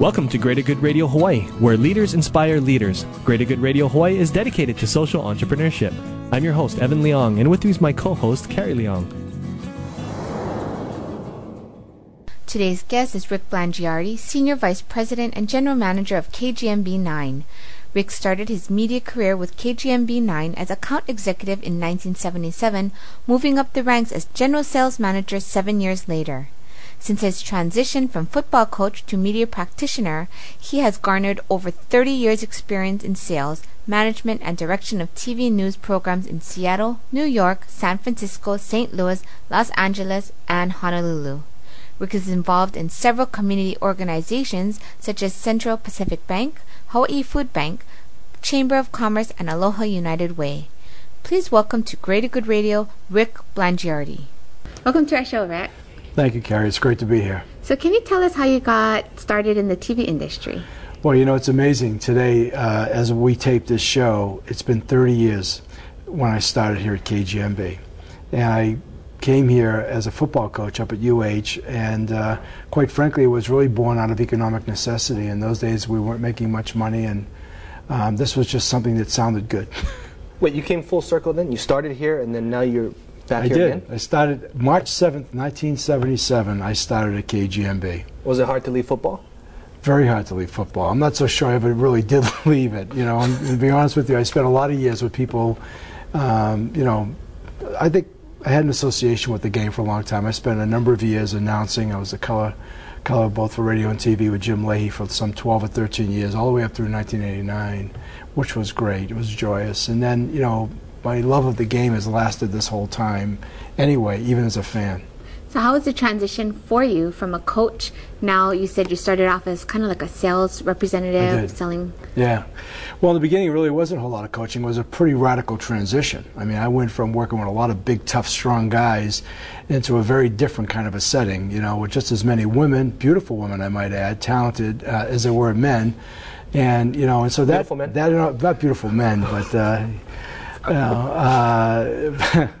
Welcome to Greater Good Radio Hawaii, where leaders inspire leaders. Greater Good Radio Hawaii is dedicated to social entrepreneurship. I'm your host, Evan Leong, and with me is my co host, Carrie Leong. Today's guest is Rick Blangiardi, Senior Vice President and General Manager of KGMB 9. Rick started his media career with KGMB 9 as account executive in 1977, moving up the ranks as General Sales Manager seven years later. Since his transition from football coach to media practitioner, he has garnered over 30 years' experience in sales, management, and direction of TV news programs in Seattle, New York, San Francisco, St. Louis, Los Angeles, and Honolulu. Rick is involved in several community organizations such as Central Pacific Bank, Hawaii Food Bank, Chamber of Commerce, and Aloha United Way. Please welcome to Greater Good Radio, Rick Blangiardi. Welcome to our show, Rick. Thank you, Carrie. It's great to be here. So, can you tell us how you got started in the TV industry? Well, you know, it's amazing. Today, uh, as we tape this show, it's been 30 years when I started here at KGMB. And I came here as a football coach up at UH, and uh, quite frankly, it was really born out of economic necessity. In those days, we weren't making much money, and um, this was just something that sounded good. Wait, you came full circle then? You started here, and then now you're back I here did. again? I started March 7th, 1977. I started at KGMB. Was it hard to leave football? Very hard to leave football. I'm not so sure I ever really did leave it. You know, and, and to be honest with you, I spent a lot of years with people. Um, you know, I think I had an association with the game for a long time. I spent a number of years announcing. I was a color, color both for radio and TV with Jim Leahey for some 12 or 13 years, all the way up through 1989, which was great. It was joyous. And then, you know, my love of the game has lasted this whole time anyway, even as a fan. So, how was the transition for you from a coach? Now, you said you started off as kind of like a sales representative, selling. Yeah. Well, in the beginning, it really wasn't a whole lot of coaching. It was a pretty radical transition. I mean, I went from working with a lot of big, tough, strong guys into a very different kind of a setting, you know, with just as many women, beautiful women, I might add, talented uh, as there were men. And, you know, and so that, Beautiful men? that, not beautiful men, but, uh, know, uh,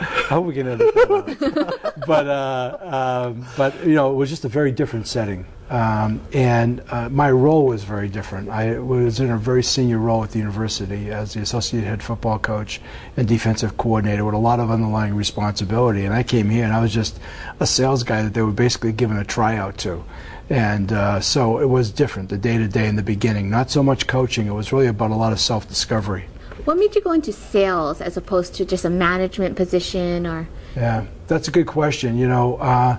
I hope we can edit that out. but, uh, um, but, you know, it was just a very different setting. Um, and uh, my role was very different. I was in a very senior role at the university as the associate head football coach and defensive coordinator with a lot of underlying responsibility. And I came here and I was just a sales guy that they were basically given a tryout to. And uh, so it was different, the day to day in the beginning. Not so much coaching, it was really about a lot of self discovery. What made you go into sales as opposed to just a management position or? Yeah, that's a good question. You know, uh,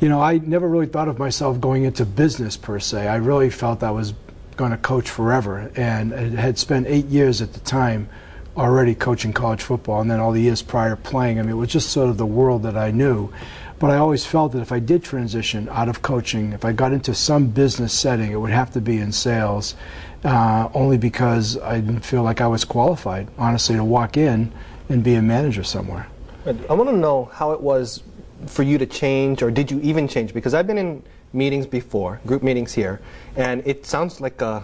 you know, I never really thought of myself going into business per se. I really felt I was going to coach forever, and I had spent eight years at the time already coaching college football, and then all the years prior playing. I mean, it was just sort of the world that I knew. But I always felt that if I did transition out of coaching, if I got into some business setting, it would have to be in sales, uh, only because I didn't feel like I was qualified, honestly, to walk in and be a manager somewhere. I want to know how it was for you to change, or did you even change? Because I've been in meetings before, group meetings here, and it sounds like uh,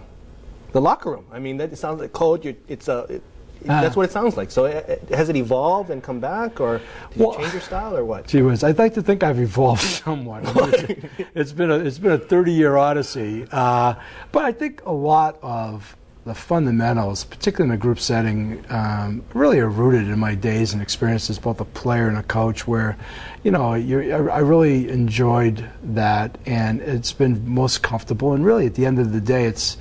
the locker room. I mean, that it sounds like code. You, it's a. Ah. that's what it sounds like. So, has it evolved and come back, or did Well- you change your style, or what? Gee whiz, I'd like to think I've evolved somewhat. I mean, it's, it's been a it's been a 30 year odyssey, uh, but I think a lot of the fundamentals, particularly in a group setting, um, really are rooted in my days and experiences, both a player and a coach. Where, you know, I I really enjoyed that, and it's been most comfortable. And really, at the end of the day, it's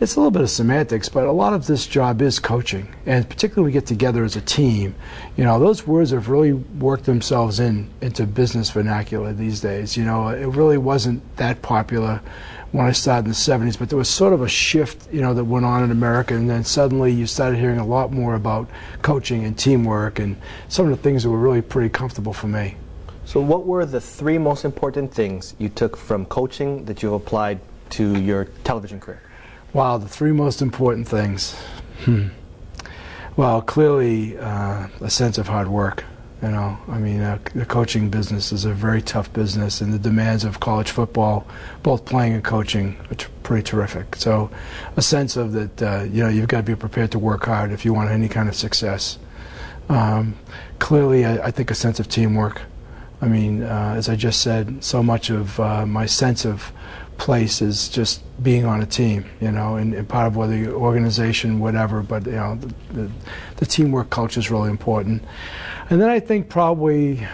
it's a little bit of semantics, but a lot of this job is coaching, and particularly we get together as a team. You know, those words have really worked themselves in into business vernacular these days. You know, it really wasn't that popular when I started in the 70s, but there was sort of a shift, you know, that went on in America, and then suddenly you started hearing a lot more about coaching and teamwork and some of the things that were really pretty comfortable for me. So, what were the three most important things you took from coaching that you've applied to your television career? Wow, the three most important things. Hmm. Well, clearly, uh, a sense of hard work. You know, I mean, uh, the coaching business is a very tough business, and the demands of college football, both playing and coaching, are t- pretty terrific. So, a sense of that, uh, you know, you've got to be prepared to work hard if you want any kind of success. Um, clearly, I, I, think a sense of teamwork. I mean, uh, as I just said, so much of uh, my sense of place is just being on a team, you know, and, and part of whether the organization, whatever, but, you know, the, the, the teamwork culture is really important. And then I think probably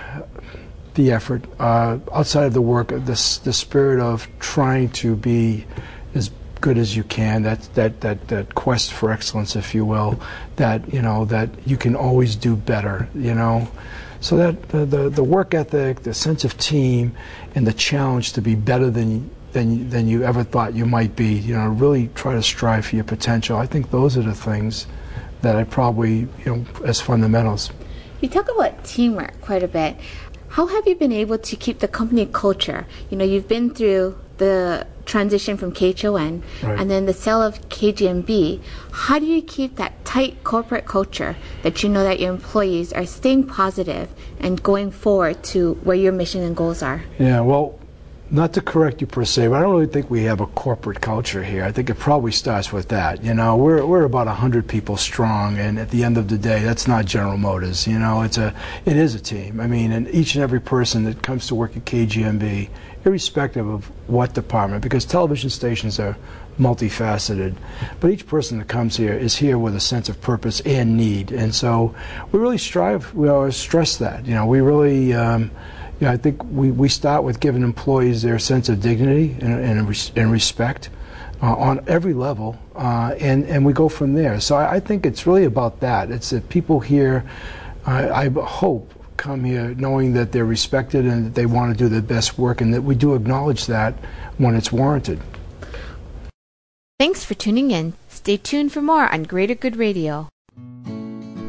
the effort uh, outside of the work, this the spirit of trying to be as good as you can. That that that that quest for excellence, if you will. That you know that you can always do better. You know. So that the, the, the work ethic, the sense of team, and the challenge to be better than than than you ever thought you might be. You know, really try to strive for your potential. I think those are the things that I probably you know as fundamentals. You talk about teamwork quite a bit. How have you been able to keep the company culture? You know, you've been through the transition from KHON right. and then the sale of KGMB. How do you keep that tight corporate culture that you know that your employees are staying positive and going forward to where your mission and goals are? Yeah, well, not to correct you per se, but I don't really think we have a corporate culture here. I think it probably starts with that. You know, we're we're about hundred people strong, and at the end of the day, that's not General Motors. You know, it's a it is a team. I mean, and each and every person that comes to work at KGMB, irrespective of what department, because television stations are multifaceted, but each person that comes here is here with a sense of purpose and need, and so we really strive. We always stress that. You know, we really. Um, yeah, I think we, we start with giving employees their sense of dignity and, and, and respect uh, on every level, uh, and, and we go from there. So I, I, think it's really about that. It's that people here, I hope, come here knowing that they're respected and that they want to do their best work, and that we do acknowledge that when it's warranted. Thanks for tuning in. Stay tuned for more on Greater Good Radio.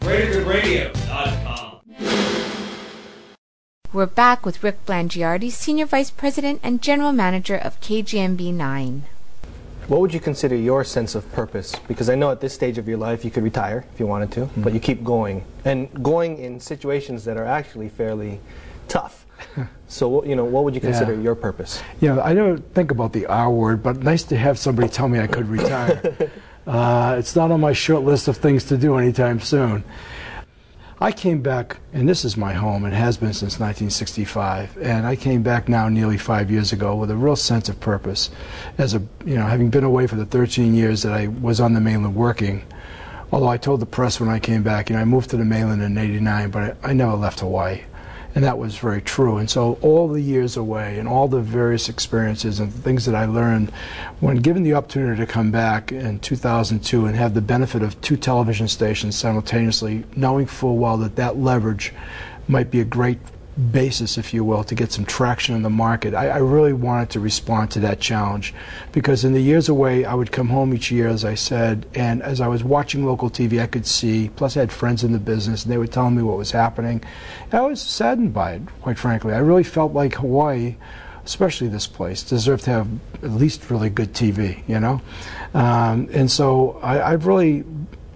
GreaterGoodRadio.com. We're back with Rick Blangiardi, Senior Vice President and General Manager of KGMB 9. What would you consider your sense of purpose? Because I know at this stage of your life you could retire if you wanted to, mm-hmm. but you keep going. And going in situations that are actually fairly tough. So, you know, what would you consider yeah. your purpose? Yeah, I don't think about the R word, but nice to have somebody tell me I could retire. Uh, it's not on my short list of things to do anytime soon. I came back, and this is my home, it has been since 1965. And I came back now nearly five years ago with a real sense of purpose. As a, you know, having been away for the 13 years that I was on the mainland working, although I told the press when I came back, you know, I moved to the mainland in '89, but I, I never left Hawaii and that was very true. And so all the years away and all the various experiences and things that I learned when given the opportunity to come back in 2002 and have the benefit of two television stations simultaneously, knowing full well that that leverage might be a great basis, if you will, to get some traction in the market. I, I, really wanted to respond to that challenge because in the years away, I would come home each year, as I said, and as I was watching local TV, I could see, plus I had friends in the business, and they would tell me what was happening. And I was saddened by it, quite frankly. I really felt like Hawaii especially this place, deserved to have at least really good TV, you know? Um, and so I, I've really,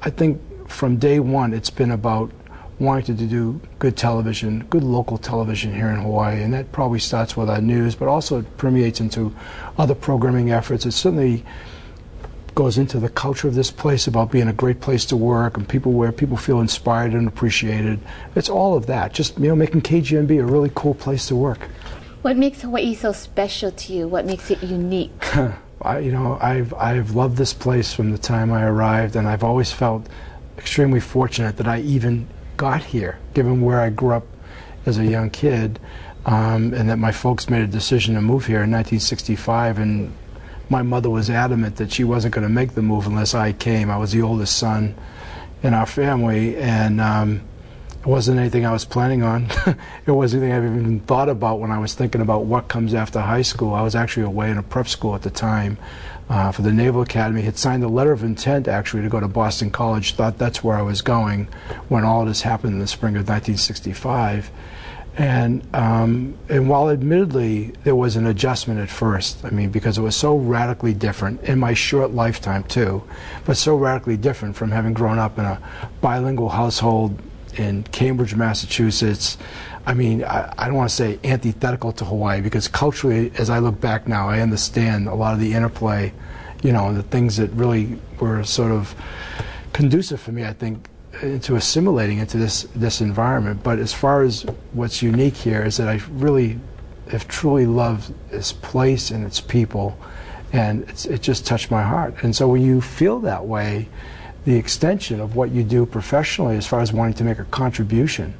I think from day one, it's been about wanting to do good television, good local television here in Hawaii, and that probably starts with our news, but also it permeates into other programming efforts. It certainly goes into the culture of this place about being a great place to work and people where people feel inspired and appreciated. It's all of that. Just you know, making KGMB a really cool place to work. What makes Hawaii so special to you? What makes it unique? I, you know, I've I've loved this place from the time I arrived, and I've always felt extremely fortunate that I even got here, given where I grew up as a young kid, um, and that my folks made a decision to move here in 1965. And my mother was adamant that she wasn't going to make the move unless I came. I was the oldest son in our family, and um, it wasn't anything I was planning on. it wasn't anything I've even thought about when I was thinking about what comes after high school. I was actually away in a prep school at the time uh, for the Naval Academy. Had signed a letter of intent actually to go to Boston College. Thought that's where I was going when all this happened in the spring of 1965. And um, and while admittedly there was an adjustment at first, I mean because it was so radically different in my short lifetime too, but so radically different from having grown up in a bilingual household in Cambridge, Massachusetts. I mean, I, I don't want to say antithetical to Hawaii because culturally, as I look back now, I understand a lot of the interplay, you know, the things that really were sort of conducive for me, I think, into assimilating into this this environment. But as far as what's unique here is that I really have truly loved this place and its people, and it just touched my heart. And so when you feel that way, the extension of what you do professionally, as far as wanting to make a contribution,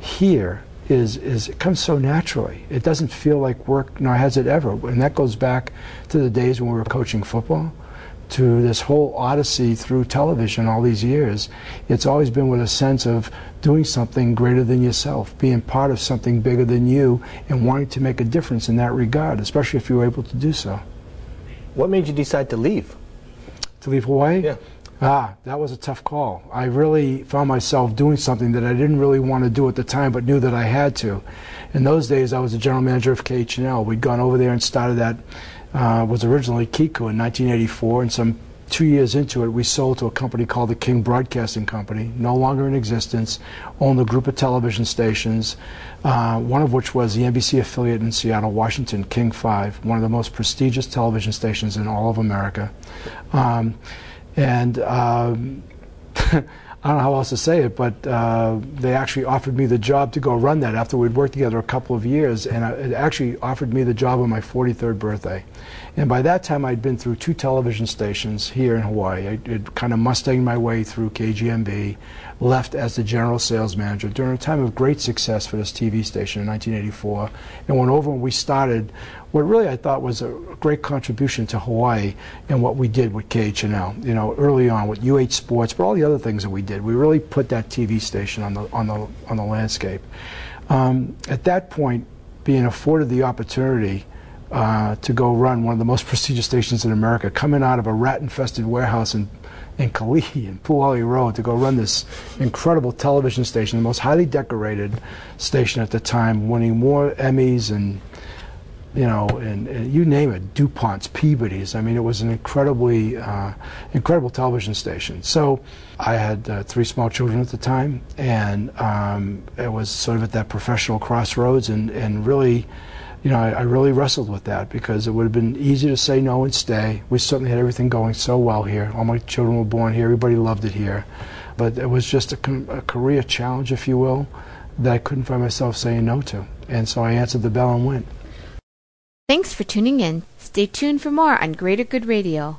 here is is it comes so naturally. It doesn't feel like work, nor has it ever. And that goes back to the days when we were coaching football to this whole odyssey through television all these years, it's always been with a sense of doing something greater than yourself, being part of something bigger than you, and wanting to make a difference in that regard, especially if you were able to do so. What made you decide to leave? To leave Hawaii? Yeah. Ah, that was a tough call. I really found myself doing something that I didn't really want to do at the time, but knew that I had to. In those days, I was the general manager of KHNL. We'd gone over there and started that uh, was originally Kiku in 1984, and some two years into it, we sold to a company called the King Broadcasting Company, no longer in existence, owned a group of television stations, uh, one of which was the NBC affiliate in Seattle, Washington, King 5, one of the most prestigious television stations in all of America. Um, and um, I don't know how else to say it, but uh, they actually offered me the job to go run that after we'd worked together a couple of years, and it actually offered me the job on my 43rd birthday. And by that time, I'd been through two television stations here in Hawaii. I had kind of mustanged my way through KGMB, left as the general sales manager during a time of great success for this TV station in 1984, and went over and we started what really I thought was a great contribution to Hawaii and what we did with KHNL. You know, early on with UH Sports, but all the other things that we did, we really put that TV station on the on the on the landscape. Um, at that point, being afforded the opportunity. Uh, to go run one of the most prestigious stations in America, coming out of a rat-infested warehouse in in Kalihi and Puali Road to go run this incredible television station, the most highly decorated station at the time, winning more Emmys and you know, and, and, you name it, DuPont's, Peabody's. I mean, it was an incredibly, uh, incredible television station. So I had uh, three small children at the time, and um, it was sort of at that professional crossroads, and, and really, you know, I, I, really wrestled with that because it would have been easy to say no and stay. We certainly had everything going so well here. All my children were born here. Everybody loved it here. But it was just a, a career challenge, if you will, that I couldn't find myself saying no to. And so I answered the bell and went. Thanks for tuning in. Stay tuned for more on Greater Good Radio.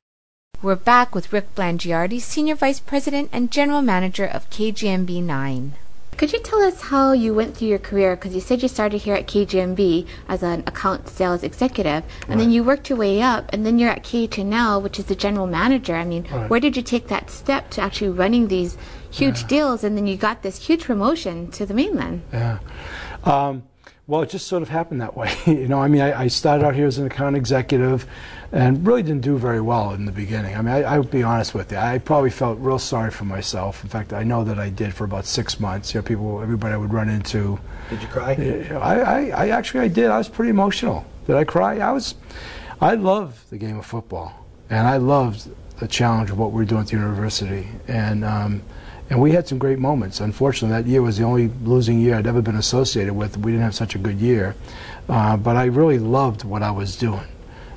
We're back with Rick Blangiardi, Senior Vice President and General Manager of KGMB 9. Could you tell us how you went through your career? Because you said you started here at KGMB as an account sales executive, and then you worked your way up, and then you're at KHNL, which is the general manager. I mean, Right. where did you take that step to actually running these huge deals, and then you got this huge promotion to the mainland? Yeah. Um, well, it just sort of happened that way. you know, I mean, I, I started out here as an account executive and really didn't do very well in the beginning. I mean, I, would be honest with you. I probably felt real sorry for myself. In fact, I know that I did for about six months. You know, people, everybody I would run into. Did you cry? I, I, I actually I did. I was pretty emotional. Did I cry? I was. I love the game of football, and I loved the challenge of what we were doing at the university, and um, and we had some great moments. Unfortunately, that year was the only losing year I'd ever been associated with. We didn't have such a good year, uh, but I really loved what I was doing,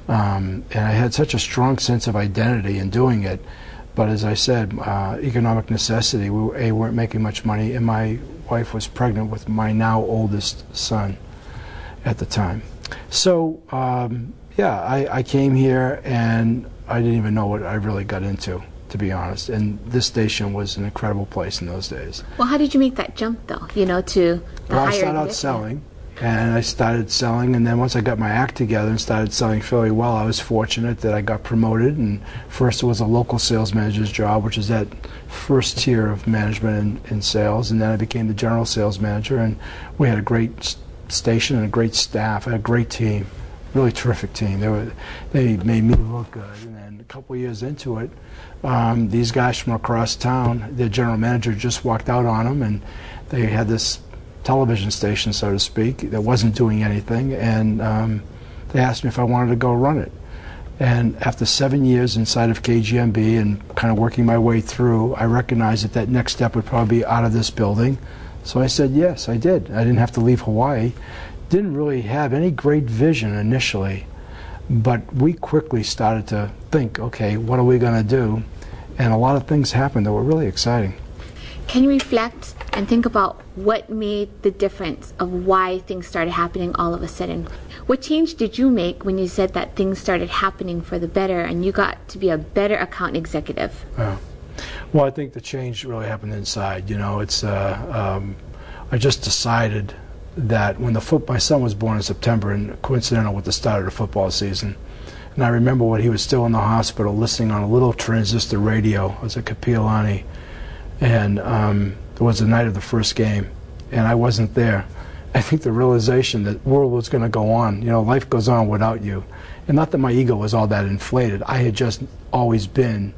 um, and I had such a strong sense of identity in doing it. But as I said, uh, economic necessity. We were, a weren't making much money, and my wife was pregnant with my now oldest son at the time. So um, yeah, I, I came here and I didn't even know what I really got into, to be honest. And this station was an incredible place in those days. Well, how did you make that jump, though? You know, to the Well, I started out selling, and I started selling, and then once I got my act together and started selling fairly well, I was fortunate that I got promoted. And first, it was a local sales manager's job, which is that first tier of management in, in sales, and then I became the general sales manager, and we had a great station and a great staff, and a great team, really terrific team. They were, they made me look good, and then a couple years into it. Um, these guys from across town, their general manager just walked out on them, and they had this television station, so to speak, that wasn't doing anything, and um, they asked me if I wanted to go run it. And after seven years inside of KGMB and kind of working my way through, I recognized that that next step would probably be out of this building. So I said yes, I did. I didn't have to leave Hawaii. Didn't really have any great vision initially, but we quickly started to think, okay, what are we going to do? And a lot of things happened that were really exciting. Can you reflect and think about what made the difference of why things started happening all of a sudden? What change did you make when you said that things started happening for the better and you got to be a better account executive? Yeah. Well, I think the change really happened inside. You know, it's uh, um, I just decided that when the foot my son was born in September, and coincidental with the start of the football season, and I remember when he was still in the hospital, listening on a little transistor radio. It was at Kapiolani, and um, it was the night of the first game, and I wasn't there. I think the realization that world was going to go on, you know, life goes on without you, and not that my ego was all that inflated. I had just always been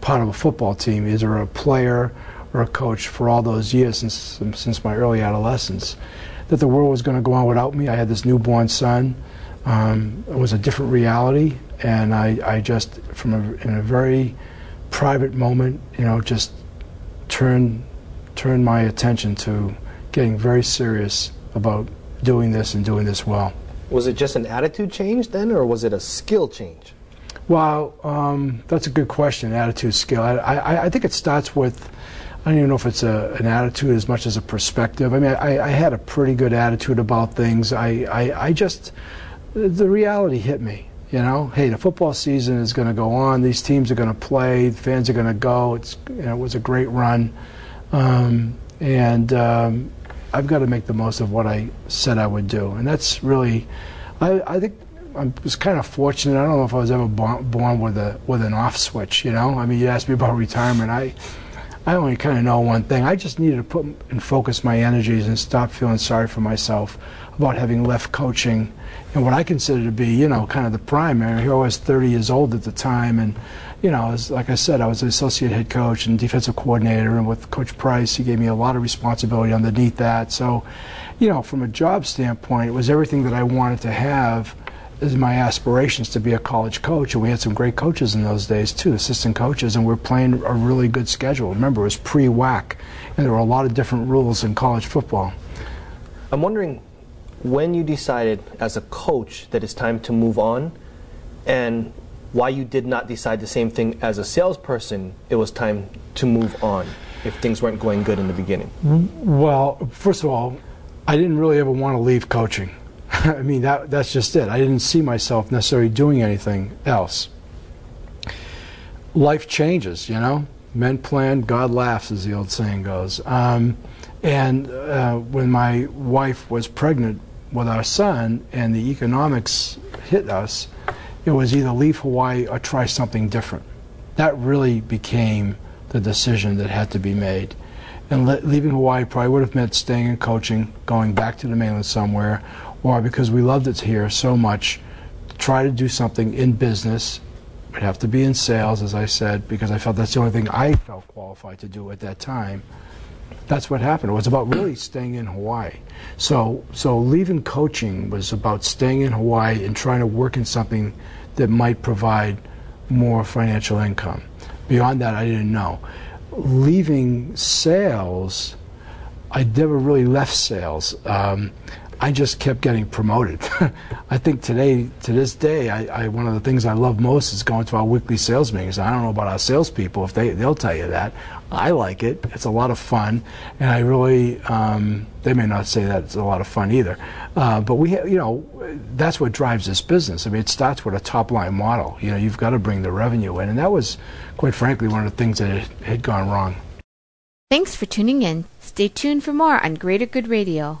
part of a football team, either a player or a coach for all those years since since my early adolescence. That the world was going to go on without me. I had this newborn son. Um, it was a different reality, and I, I just, from a, in a very private moment, you know, just turned turned my attention to getting very serious about doing this and doing this well. Was it just an attitude change then, or was it a skill change? Well, um, that's a good question. Attitude, skill. I, I, I think it starts with. I don't even know if it's a, an attitude as much as a perspective. I mean, I, I had a pretty good attitude about things. I, I, I just, the reality hit me. You know, hey, the football season is going to go on. These teams are going to play. The fans are going to go. It's, you know, it was a great run, um, and um, I've got to make the most of what I said I would do. And that's really, I, I think I was kind of fortunate. I don't know if I was ever born, with a with an off switch. You know, I mean, you asked me about retirement. I I only kind of know one thing. I just needed to put and focus my energies and stop feeling sorry for myself about having left coaching and what I consider to be, you know, kind of the prime. I was 30 years old at the time, and you know, as, like I said, I was an associate head coach and defensive coordinator, and with Coach Price, he gave me a lot of responsibility underneath that. So, you know, from a job standpoint, it was everything that I wanted to have as my aspirations to be a college coach. And we had some great coaches in those days too, assistant coaches, and we are playing a really good schedule. Remember, it was pre-WAC, and there were a lot of different rules in college football. I'm wondering when you decided as a coach that it's time to move on, and why you did not decide the same thing as a salesperson. It was time to move on if things weren't going good in the beginning. Well, first of all, I didn't really ever want to leave coaching. I mean, that, that's just it. I didn't see myself necessarily doing anything else. Life changes, you know. Men plan, God laughs, as the old saying goes. Um, and uh, when my wife was pregnant with our son and the economics hit us, it was either leave Hawaii or try something different. That really became the decision that had to be made. And le- leaving Hawaii probably would have meant staying in coaching, going back to the mainland somewhere, or because we loved it here so much, try to do something in business. It'd have to be in sales, as I said, because I felt that's the only thing I felt qualified to do at that time. That's what happened. It was about really staying in Hawaii. So, so leaving coaching was about staying in Hawaii and trying to work in something that might provide more financial income. Beyond that, I didn't know. Leaving sales, I never really left sales. Um, I just kept getting promoted. I think today, to this day, I, I, one of the things I love most is going to our weekly sales meetings. I don't know about our salespeople if they they'll tell you that. I like it. It's a lot of fun, and I really um, they may not say that it's a lot of fun either. Uh, but we, you know, that's what drives this business. I mean, it starts with a top line model. You know, you've got to bring the revenue in, and that was, quite frankly, one of the things that had gone wrong. Thanks for tuning in. Stay tuned for more on Greater Good Radio.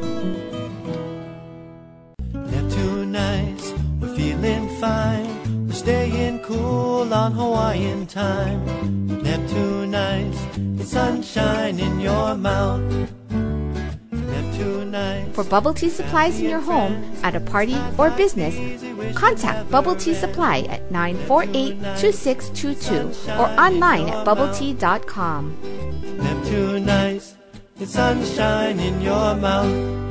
on Hawaiian time. Neptune nights, it's sunshine in your mouth. For bubble tea supplies in your home, at a party, or business, contact Bubble Tea Supply at 948-2622 or online at bubbletea.com. Neptune nights, it's sunshine in your mouth.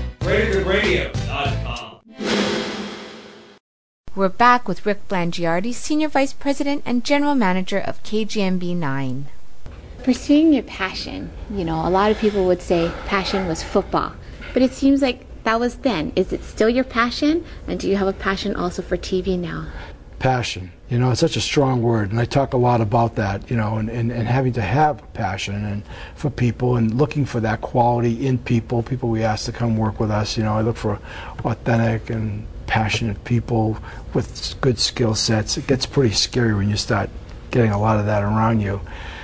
greatergoodradio.com. We're back with Rick Blangiardi, Senior Vice President and General Manager of KGMB 9. Pursuing your passion. You know, a lot of people would say passion was football, but it seems like that was then. Is it still your passion? And do you have a passion also for TV now? Passion. You know, it's such a strong word, and I talk a lot about that, you know, and, and, and having to have passion and for people and looking for that quality in people, people we ask to come work with us. You know, I look for authentic and passionate people with good skill sets. It gets pretty scary when you start getting a lot of that around you.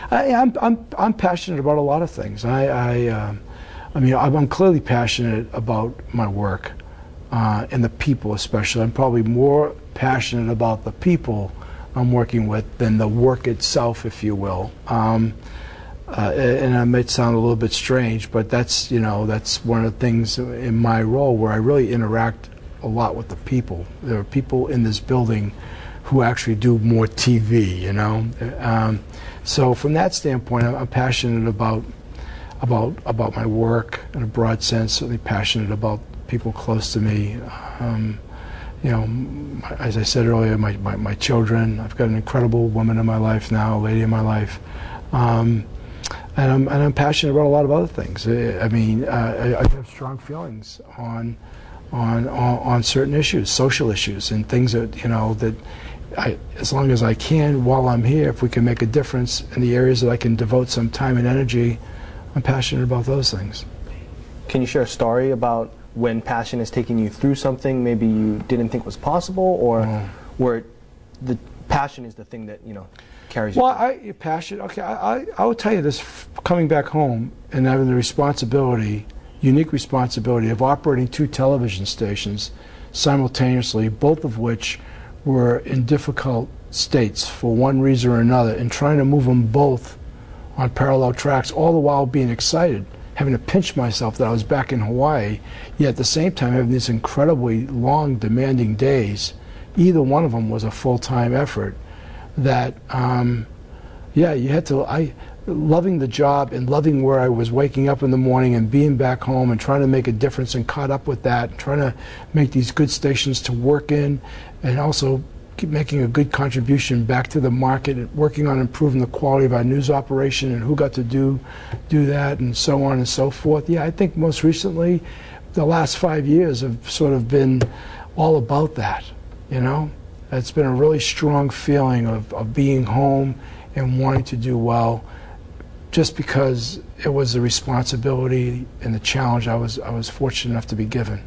I, I'm, I'm, I'm passionate about a lot of things. I, I, um, I mean, I'm clearly passionate about my work uh, and the people, especially. I'm probably more passionate about the people I'm working with than the work itself, if you will. Um, uh, and it might sound a little bit strange, but that's you know that's one of the things in my role where I really interact a lot with the people. There are people in this building who actually do more TV, you know. Um, so from that standpoint, I'm, I'm passionate about about about my work in a broad sense. Certainly passionate about people close to me. Um, you know, as I said earlier, my, my, my children. I've got an incredible woman in my life now, a lady in my life. Um, and I'm, and I'm passionate about a lot of other things. I, mean, uh, I, I have strong feelings on, on, on, on certain issues, social issues, and things that, you know, that I, as long as I can while I'm here, if we can make a difference in the areas that I can devote some time and energy, I'm passionate about those things. Can you share a story about when passion is taking you through something maybe you didn't think was possible, or mm. where the passion is the thing that you know carries you? Well, I passion. Okay, I, I, I will tell you this: coming back home and having the responsibility, unique responsibility of operating two television stations simultaneously, both of which were in difficult states for one reason or another, and trying to move them both on parallel tracks, all the while being excited, having to pinch myself that I was back in Hawaii, yet at the same time having these incredibly long, demanding days. Either one of them was a full-time effort. That, um, yeah, you had to. I loving the job and loving where I was waking up in the morning and being back home and trying to make a difference and caught up with that, trying to make these good stations to work in, and also making a good contribution back to the market, and working on improving the quality of our news operation and who got to do do that and so on and so forth. Yeah, I think most recently, the last five years have sort of been all about that. You know, it's been a really strong feeling of, of being home and wanting to do well, just because it was the responsibility and the challenge I was I was fortunate enough to be given.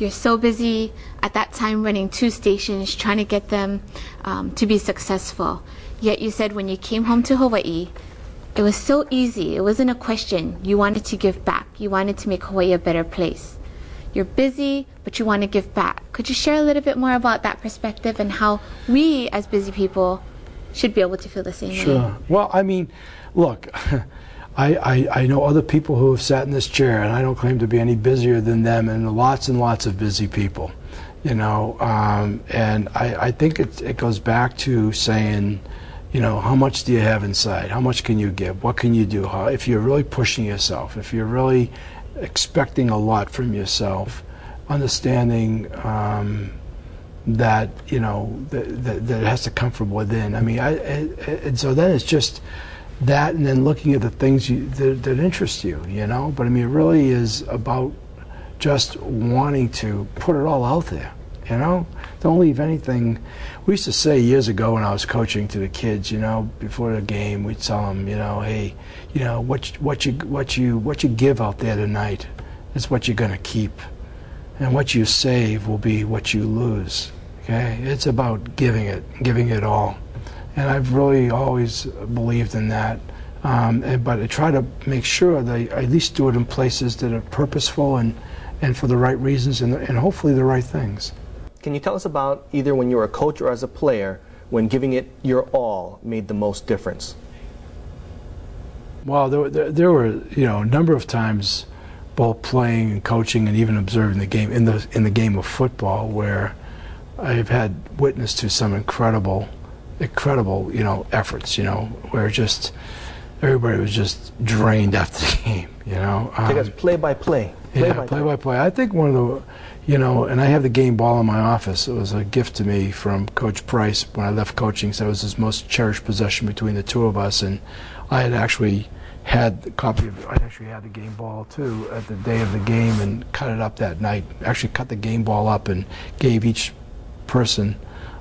You're so busy at that time running two stations, trying to get them um, to be successful. Yet you said when you came home to Hawaii, it was so easy. It wasn't a question. You wanted to give back. You wanted to make Hawaii a better place. You're busy, but you want to give back. Could you share a little bit more about that perspective and how we, as busy people, should be able to feel the same way? Sure. Well, I mean, look, I, I, I know other people who have sat in this chair, and I don't claim to be any busier than them, and lots and lots of busy people, you know. Um, and I, I think it, it goes back to saying, you know, how much do you have inside? How much can you give? What can you do? How, if you're really pushing yourself, if you're really expecting a lot from yourself, understanding um, that you know that, that, that it has to come from within. I mean, I, I, and so then it's just that, and then looking at the things you, that, that interest you, you know. But I mean, it really is about just wanting to put it all out there, you know. Don't leave anything. We used to say years ago when I was coaching to the kids, you know, before the game, we'd tell them, you know, hey, you know, what what you what you what you give out there tonight is what you're going to keep, and what you save will be what you lose. Okay, it's about giving it, giving it all, and I've really always believed in that. Um, and, but I try to make sure that I at least do it in places that are purposeful and and for the right reasons and, and hopefully the right things. Can you tell us about either when you were a coach or as a player when giving it your all made the most difference? Well, there, were- there, there were you know a number of times, both playing and coaching and even observing the game in the in the game of football where I've had witness to some incredible, incredible you know efforts. You know where just everybody was just drained after the game. You know. Um, play by play. yeah, play by play. I think one of the, you know, and I have the game ball in my office. It was a gift to me from Coach Price when I left coaching. So it was his most cherished possession between the two of us, and I had actually had the copy of. I actually had the game ball too at the day of the game and cut it up that night. Actually, cut the game ball up and gave each person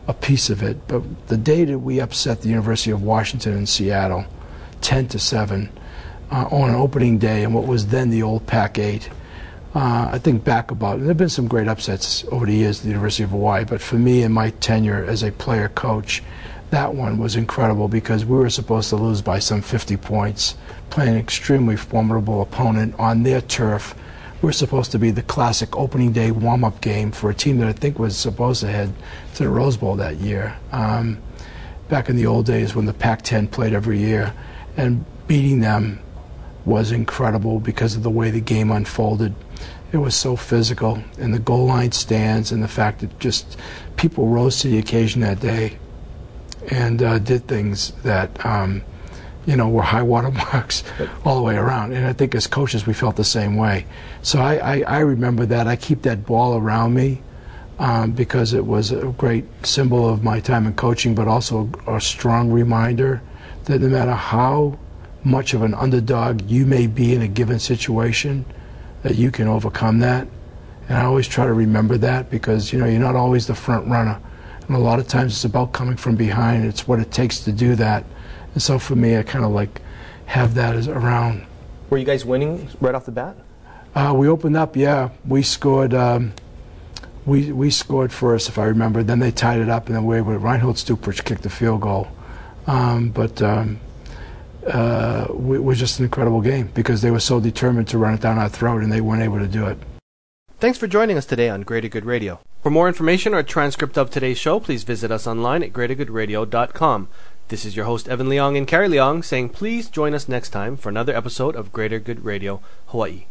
a piece of it. But the day that we upset the University of Washington in Seattle, ten to seven, uh, on an opening day, in what was then the old Pac Eight. Uh, I think back about there have been some great upsets over the years at the University of Hawaii, but for me in my tenure as a player coach, that one was incredible because we were supposed to lose by some 50 points, playing an extremely formidable opponent on their turf. We were supposed to be the classic opening day warm up game for a team that I think was supposed to head to the Rose Bowl that year. Um, back in the old days when the Pac 10 played every year, and beating them was incredible because of the way the game unfolded. It was so physical, and the goal line stands, and the fact that just people rose to the occasion that day and uh, did things that um, you know were high water marks all the way around. And I think as coaches we felt the same way. So I, I, I remember that. I keep that ball around me um, because it was a great symbol of my time in coaching, but also a strong reminder that no matter how much of an underdog you may be in a given situation, that you can overcome that. And I always try to remember that because you know you're not always the front runner, and a lot of times it's about coming from behind. It's what it takes to do that. And so for me, I kind of like have that as around. Were you guys winning right off the bat? Uh, we opened up, yeah. We scored. Um, we we scored first, if I remember. Then they tied it up, and then we were Reinhold Stuprich kicked the field goal Um, but um, uh, it was just an incredible game because they were so determined to run it down our throat, and they weren't able to do it. Thanks for joining us today on Greater Good Radio. For more information or a transcript of today's show, please visit us online at greatergoodradio.com. This is your host, Evan Leong and Carrie Leong, saying please join us next time for another episode of Greater Good Radio Hawaii.